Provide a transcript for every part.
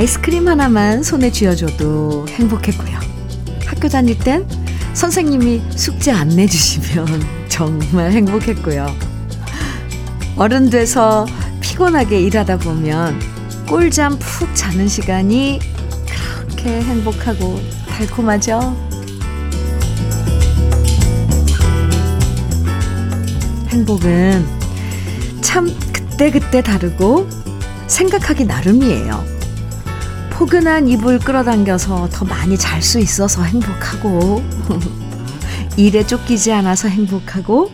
땐 아이스크림 하나만 손에 쥐어줘도 행복했고요. 학교 다닐 땐 선생님이 숙제 안 내주시면 정말 행복했고요. 어른 돼서 피곤하게 일하다 보면 꿀잠 푹 자는 시간이 그렇게 행복하고 달콤하죠. 행복은 참 그때그때 다르고 생각하기 나름이에요. 포근한 이불 끌어당겨서 더 많이 잘 수 있어서 행복하고, 일에 쫓기지 않아서 행복하고,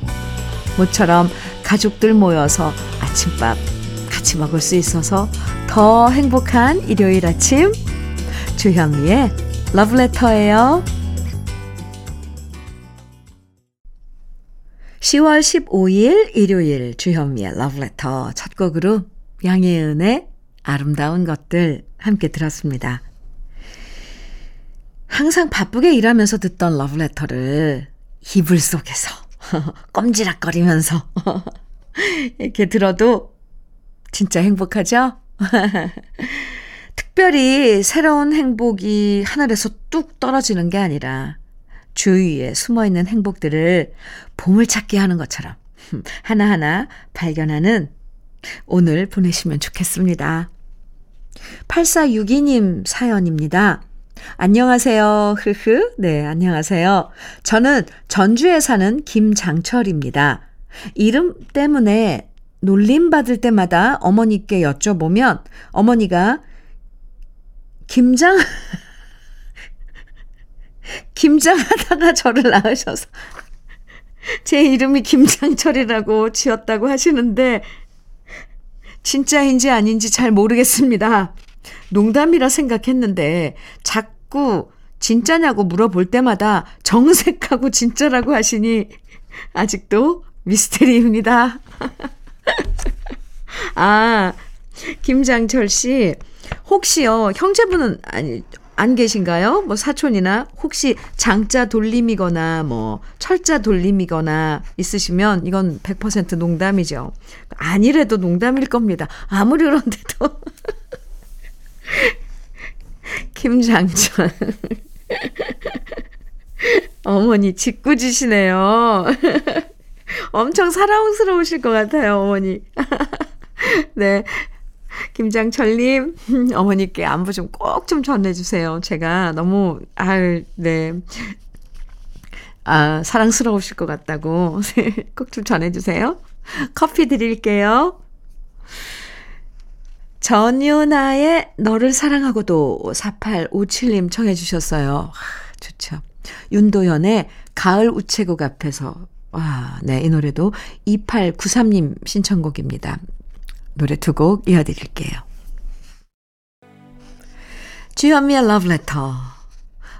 모처럼 가족들 모여서 아침밥 같이 먹을 수 있어서 더 행복한 일요일 아침, 주현미의 러브레터예요. 10월 15일 일요일 주현미의 러브레터 첫 곡으로 양혜은의 아름다운 것들 함께 들었습니다. 항상 바쁘게 일하면서 듣던 러브레터를 이불 속에서 껌지락거리면서 이렇게 들어도 진짜 행복하죠? 특별히 새로운 행복이 하늘에서 뚝 떨어지는 게 아니라 주위에 숨어 있는 행복들을 보물찾기 하는 것처럼 하나하나 발견하는 오늘 보내시면 좋겠습니다. 8462님 사연입니다. 안녕하세요. 흐흐. 네, 안녕하세요. 저는 전주에 사는 김장철입니다. 이름 때문에 놀림 받을 때마다 어머니께 여쭤보면 어머니가 김장, 김장하다가 저를 낳으셔서 제 이름이 김장철이라고 지었다고 하시는데 진짜인지 아닌지 잘 모르겠습니다. 농담이라 생각했는데 자꾸 진짜냐고 물어볼 때마다 정색하고 진짜라고 하시니 아직도 미스테리입니다. 아, 김장철 씨, 혹시요, 형제분은 아니, 안 계신가요? 뭐 사촌이나 혹시 장자 돌림이거나 뭐 철자 돌림이거나 있으시면 이건 100% 농담이죠. 아니래도 농담일 겁니다. 아무리 그런데도. 김장철. 어머니 짓궂으시네요. 엄청 사랑스러우실 것 같아요, 어머니. 네. 김장철님, 어머니께 안부 좀 꼭 좀 전해주세요. 제가 너무, 아유, 네. 아, 사랑스러우실 것 같다고. 꼭 좀 전해주세요. 커피 드릴게요. 전윤아의 너를 사랑하고도 4857님 청해주셨어요. 좋죠. 윤도현의 가을 우체국 앞에서 와, 네, 이 노래도 2893님 신청곡입니다. 노래 두 곡 이어드릴게요. 주현미의 러브레터.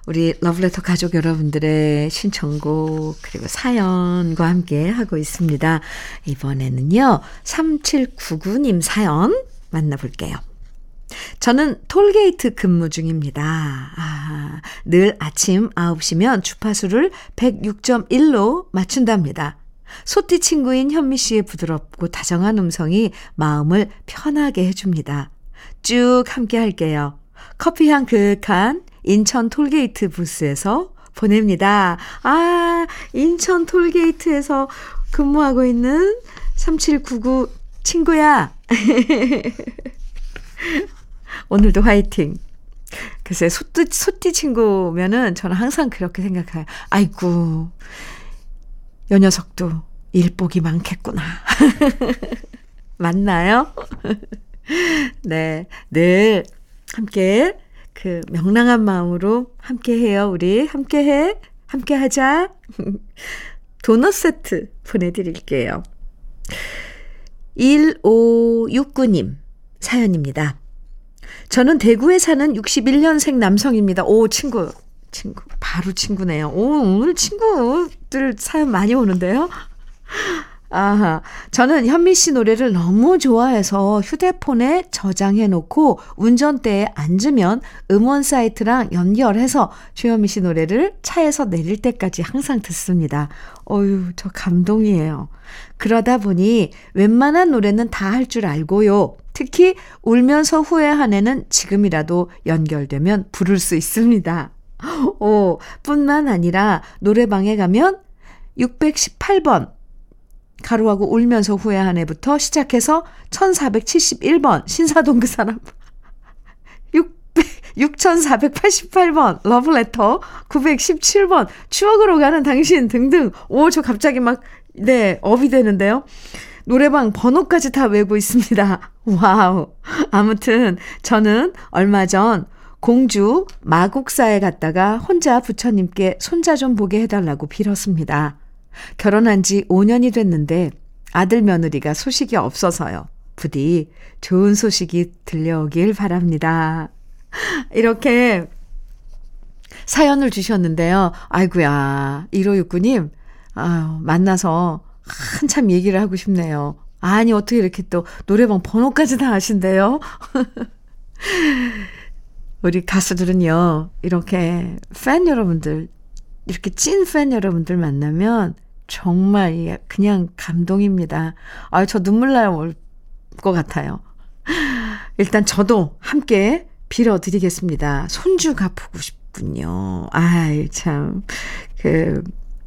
우리 러브레터 가족 여러분들의 신청곡 그리고 사연과 함께 하고 있습니다. 이번에는요. 3799님 사연 만나볼게요. 저는 톨게이트 근무 중입니다. 아, 늘 아침 9시면 주파수를 106.1로 맞춘답니다. 소띠 친구인 현미 씨의 부드럽고 다정한 음성이 마음을 편하게 해줍니다. 쭉 함께 할게요. 커피향 그윽한 인천 톨게이트 부스에서 보냅니다. 아, 인천 톨게이트에서 근무하고 있는 3799 친구야. 오늘도 화이팅. 글쎄, 소띠, 소띠 친구면은 저는 항상 그렇게 생각해요. 아이고, 요 녀석도 일복이 많겠구나. 맞나요? 네, 늘 함께 그 명랑한 마음으로 함께 해요. 우리 함께 해. 함께 하자. 도넛 세트 보내드릴게요. 1569님 사연입니다. 저는 대구에 사는 61년생 남성입니다. 오, 친구. 친구. 바로 친구네요. 오, 오늘 친구 들 사연 많이 오는데요. 아하. 저는 현미 씨 노래를 너무 좋아해서 휴대폰에 저장해 놓고 운전대에 앉으면 음원 사이트랑 연결해서 주현미 씨 노래를 차에서 내릴 때까지 항상 듣습니다. 어유, 저 감동이에요. 그러다 보니 웬만한 노래는 다 할 줄 알고요. 특히 울면서 후회한 애는 지금이라도 연결되면 부를 수 있습니다. 오, 뿐만 아니라 노래방에 가면 618번 가로하고 울면서 후회한 애부터 시작해서 1471번 신사동 그 사람 6488번 러브레터 917번 추억으로 가는 당신 등등 오 저 갑자기 막네 업이 되는데요. 노래방 번호까지 다 외우고 있습니다. 와우. 아무튼 저는 얼마 전 공주 마곡사에 갔다가 혼자 부처님께 손자 좀 보게 해달라고 빌었습니다. 결혼한 지 5년이 됐는데 아들 며느리가 소식이 없어서요. 부디 좋은 소식이 들려오길 바랍니다. 이렇게 사연을 주셨는데요. 아이구야 1569님, 아유, 만나서 한참 얘기를 하고 싶네요. 아니, 어떻게 이렇게 또 노래방 번호까지 다 아신대요? 우리 가수들은요, 이렇게 팬 여러분들, 이렇게 찐 팬 여러분들 만나면 정말 그냥 감동입니다. 아, 저 눈물 나올 것 같아요. 일단 저도 함께 빌어드리겠습니다. 손주 갚고 싶군요. 아이, 참, 그,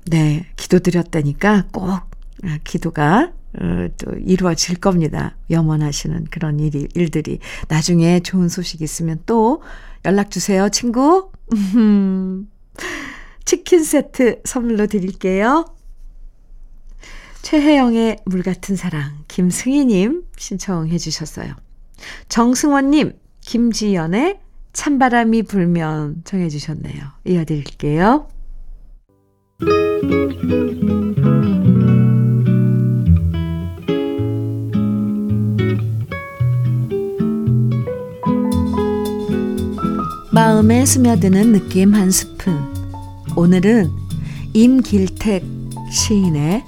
네, 기도 드렸다니까 꼭 아, 기도가 어, 또 이루어질 겁니다. 염원하시는 그런 일이, 일들이. 나중에 좋은 소식 있으면 또 연락 주세요, 친구. 치킨 세트 선물로 드릴게요. 최혜영의 물 같은 사랑, 김승희님 신청해 주셨어요. 정승원님, 김지연의 찬바람이 불면 정해 주셨네요. 이어드릴게요. 마음에 스며드는 느낌 한 스푼. 오늘은 임길택 시인의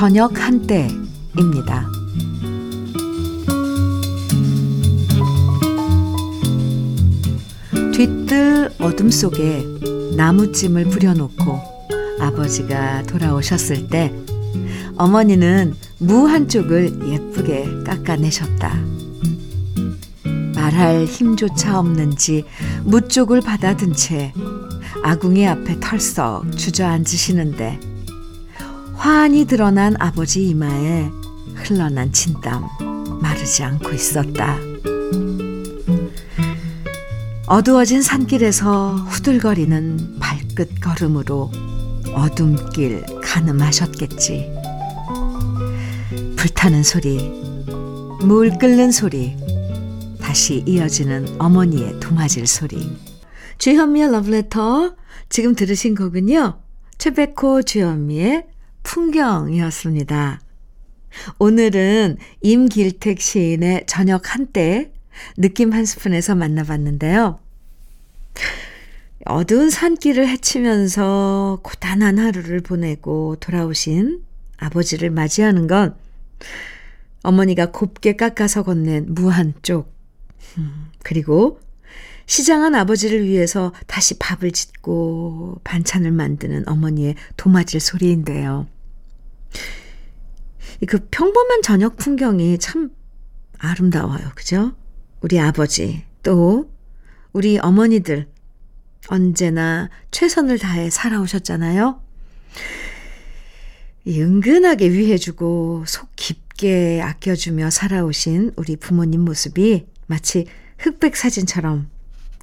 저녁 한때입니다. 뒤뜰 어둠 속에 나무찜을 부려놓고 아버지가 돌아오셨을 때 어머니는 무 한쪽을 예쁘게 깎아내셨다. 말할 힘조차 없는지 무 쪽을 받아든 채 아궁이 앞에 털썩 주저앉으시는데 환히 드러난 아버지 이마에 흘러난 진땀 마르지 않고 있었다. 어두워진 산길에서 후들거리는 발끝 걸음으로 어둠길 가늠하셨겠지. 불타는 소리, 물 끓는 소리, 다시 이어지는 어머니의 도마질 소리. 주현미의 러브레터 지금 들으신 곡은요. 최백호 주현미의 풍경이었습니다. 오늘은 임길택 시인의 저녁 한때 느낌 한 스푼에서 만나봤는데요. 어두운 산길을 헤치면서 고단한 하루를 보내고 돌아오신 아버지를 맞이하는 건 어머니가 곱게 깎아서 건넨 무한 쪽, 음, 그리고 시장한 아버지를 위해서 다시 밥을 짓고 반찬을 만드는 어머니의 도마질 소리인데요. 그 평범한 저녁 풍경이 참 아름다워요. 그죠? 우리 아버지, 또 우리 어머니들 언제나 최선을 다해 살아오셨잖아요. 은근하게 위해주고 속 깊게 아껴주며 살아오신 우리 부모님 모습이 마치 흑백 사진처럼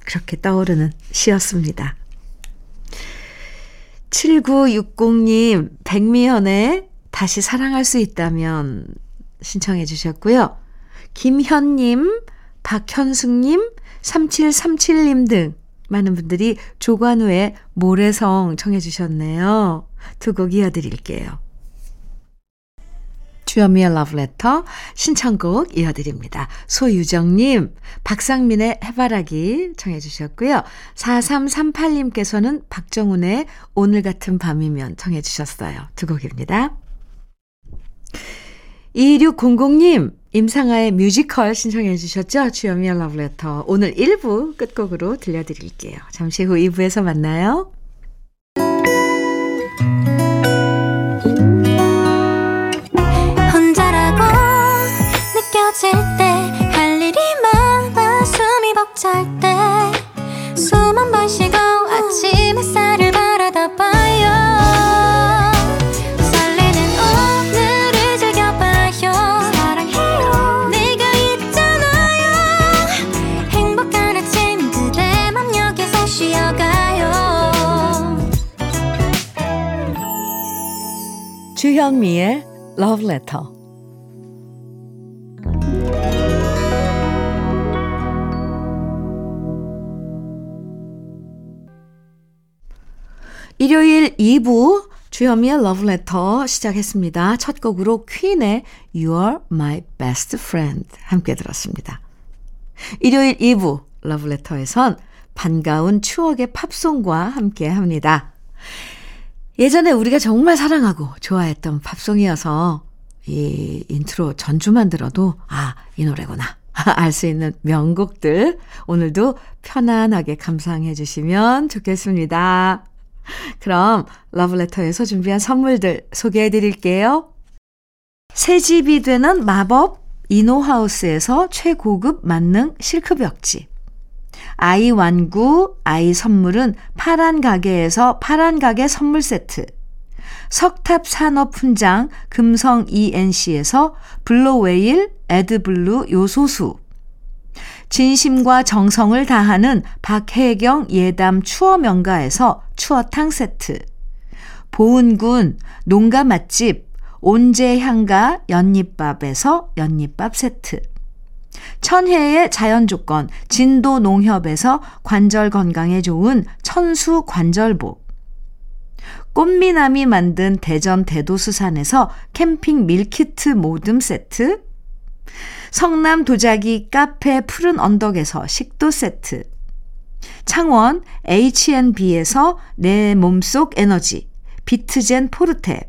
그렇게 떠오르는 시였습니다. 7960님, 백미연의 다시 사랑할 수 있다면 신청해 주셨고요. 김현님, 박현숙님, 3737님 등 많은 분들이 조관우의 모래성 청해 주셨네요. 두 곡 이어드릴게요. 주현미의 러브레터 신청곡 이어드립니다. 소유정님, 박상민의 해바라기 청해 주셨고요. 4338님께서는 박정훈의 오늘 같은 밤이면 청해 주셨어요. 두 곡입니다. 2600님, 임상아의 뮤지컬 신청해 주셨죠? 주현미의 러브레터. 오늘 1부 끝곡으로 들려드릴게요. 잠시 후 2부에서 만나요. 혼자라고 느껴질 때 할 일이 많아 숨이 벅찰 때 숨 한 번 쉬고 아침 햇살 주현미의 Love Letter. 일요일 2부 주현미의 Love Letter 시작했습니다. 첫 곡으로 퀸의 You Are My Best Friend 함께 들었습니다. 일요일 2부 Love Letter에선 반가운 추억의 팝송과 함께 합니다. 예전에 우리가 정말 사랑하고 좋아했던 팝송이어서 이 인트로 전주만 들어도 아, 이 노래구나. 알 수 있는 명곡들 오늘도 편안하게 감상해 주시면 좋겠습니다. 그럼 러브레터에서 준비한 선물들 소개해 드릴게요. 새 집이 되는 마법 이노하우스에서 최고급 만능 실크벽지 아이 완구, 아이 선물은 파란 가게에서 파란 가게 선물 세트. 석탑 산업 훈장 금성 ENC에서 블로웨일 에드블루 요소수. 진심과 정성을 다하는 박혜경 예담 추어 명가에서 추어탕 세트. 보은군 농가 맛집 온재향가 연잎밥에서 연잎밥 세트. 천혜의 자연 조건 진도 농협에서 관절 건강에 좋은 천수 관절보 꽃미남이 만든 대전 대도수산에서 캠핑 밀키트 모듬 세트. 성남 도자기 카페 푸른 언덕에서 식도 세트. 창원 H&B에서 내 몸속 에너지 비트젠 포르테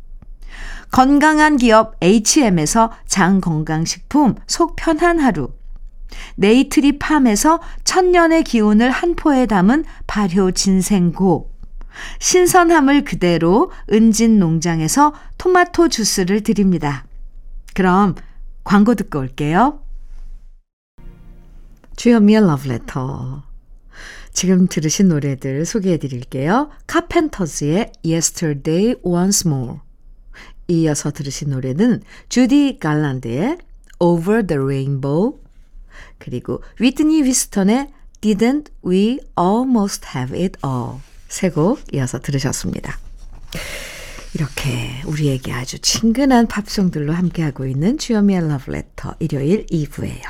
건강한 기업 H&M에서 장건강식품 속 편한 하루 네이트리 팜에서 천년의 기운을 한 포에 담은 발효 진생고 신선함을 그대로 은진 농장에서 토마토 주스를 드립니다. 그럼 광고 듣고 올게요. 주현미의 러브레터 지금 들으신 노래들 소개해 드릴게요. 카펜터즈의 Yesterday Once More 이어서 들으신 노래는 주디 갈란드의 Over the Rainbow 그리고 위트니 위스턴의 Didn't We Almost Have It All 세 곡 이어서 들으셨습니다. 이렇게 우리에게 아주 친근한 팝송들로 함께하고 있는 주여미의 러브레터 일요일 2부예요.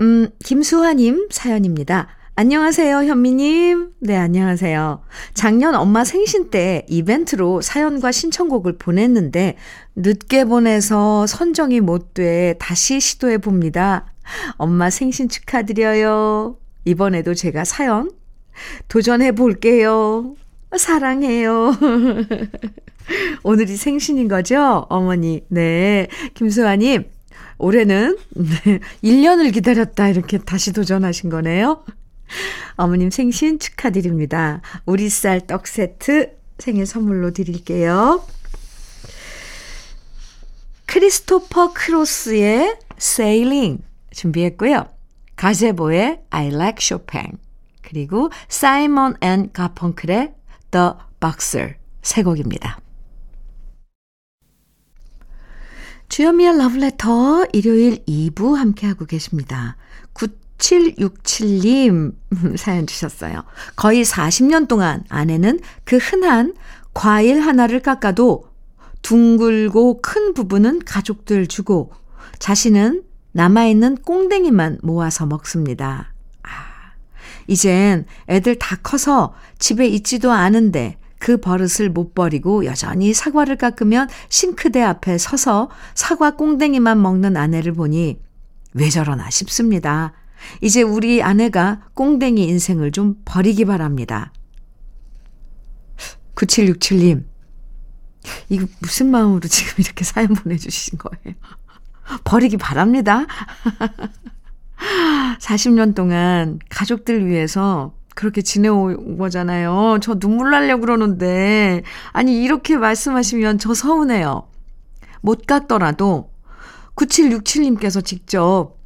음, 김수화님 사연입니다. 안녕하세요, 현미님. 네, 안녕하세요. 작년 엄마 생신 때 이벤트로 사연과 신청곡을 보냈는데, 늦게 보내서 선정이 못 돼 다시 시도해 봅니다. 엄마 생신 축하드려요. 이번에도 제가 사연 도전해 볼게요. 사랑해요. 오늘이 생신인 거죠? 어머니. 네. 김수아님, 올해는 1년을 기다렸다. 이렇게 다시 도전하신 거네요. 어머님 생신 축하드립니다. 우리쌀 떡 세트 생일 선물로 드릴게요. 크리스토퍼 크로스의 Sailing 준비했고요. 가제보의 I Like Chopin 그리고 사이먼 앤 가펑클의 The Boxer 세 곡입니다. 주현미의 러브레터 일요일 2부 함께하고 계십니다. 9767님 사연 주셨어요. 거의 40년 동안 아내는 그 흔한 과일 하나를 깎아도 둥글고 큰 부분은 가족들 주고 자신은 남아있는 꽁댕이만 모아서 먹습니다. 아, 이젠 애들 다 커서 집에 있지도 않은데 그 버릇을 못 버리고 여전히 사과를 깎으면 싱크대 앞에 서서 사과 꽁댕이만 먹는 아내를 보니 왜 저러나 싶습니다. 이제 우리 아내가 꽁댕이 인생을 좀 버리기 바랍니다. 9767님, 이거 무슨 마음으로 지금 이렇게 사연 보내주신 거예요? 버리기 바랍니다. 40년 동안 가족들 위해서 그렇게 지내온 거잖아요. 저 눈물 날려고 그러는데, 아니, 이렇게 말씀하시면 저 서운해요. 못 갔더라도 9767님께서 직접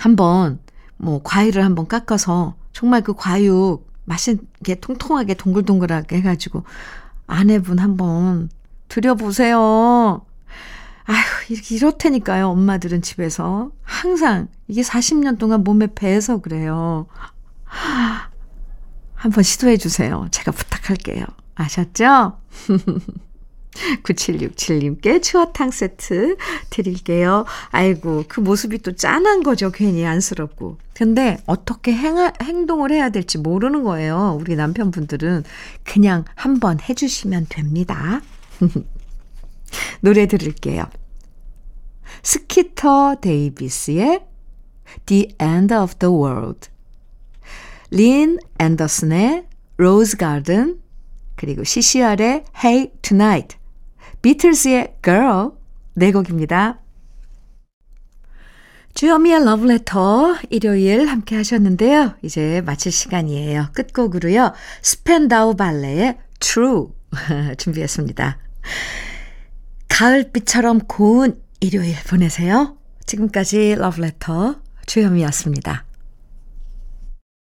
한번 뭐 과일을 한번 깎아서 정말 그 과육 맛있게 통통하게 동글동글하게 해가지고 아내분 한번 드려보세요. 아휴, 이렇다니까요. 엄마들은 집에서. 항상 이게 40년 동안 몸에 배서 그래요. 한번 시도해 주세요. 제가 부탁할게요. 아셨죠? 9767님께 추어탕 세트 드릴게요. 아이고, 그 모습이 또 짠한 거죠. 괜히 안쓰럽고. 근데 어떻게 행, 행동을 해야 될지 모르는 거예요. 우리 남편분들은 그냥 한번 해주시면 됩니다. 노래 들을게요. 스키터 데이비스의 The End of the World. 린 앤더슨의 Rose Garden. 그리고 CCR의 Hey Tonight. 비틀스의 Girl. 네 곡입니다. 주여미의 러브레터 일요일 함께 하셨는데요. 이제 마칠 시간이에요. 끝곡으로요. 스펜다우 발레의 True 준비했습니다. 가을빛처럼 고운 일요일 보내세요. 지금까지 러브레터 주현미였습니다.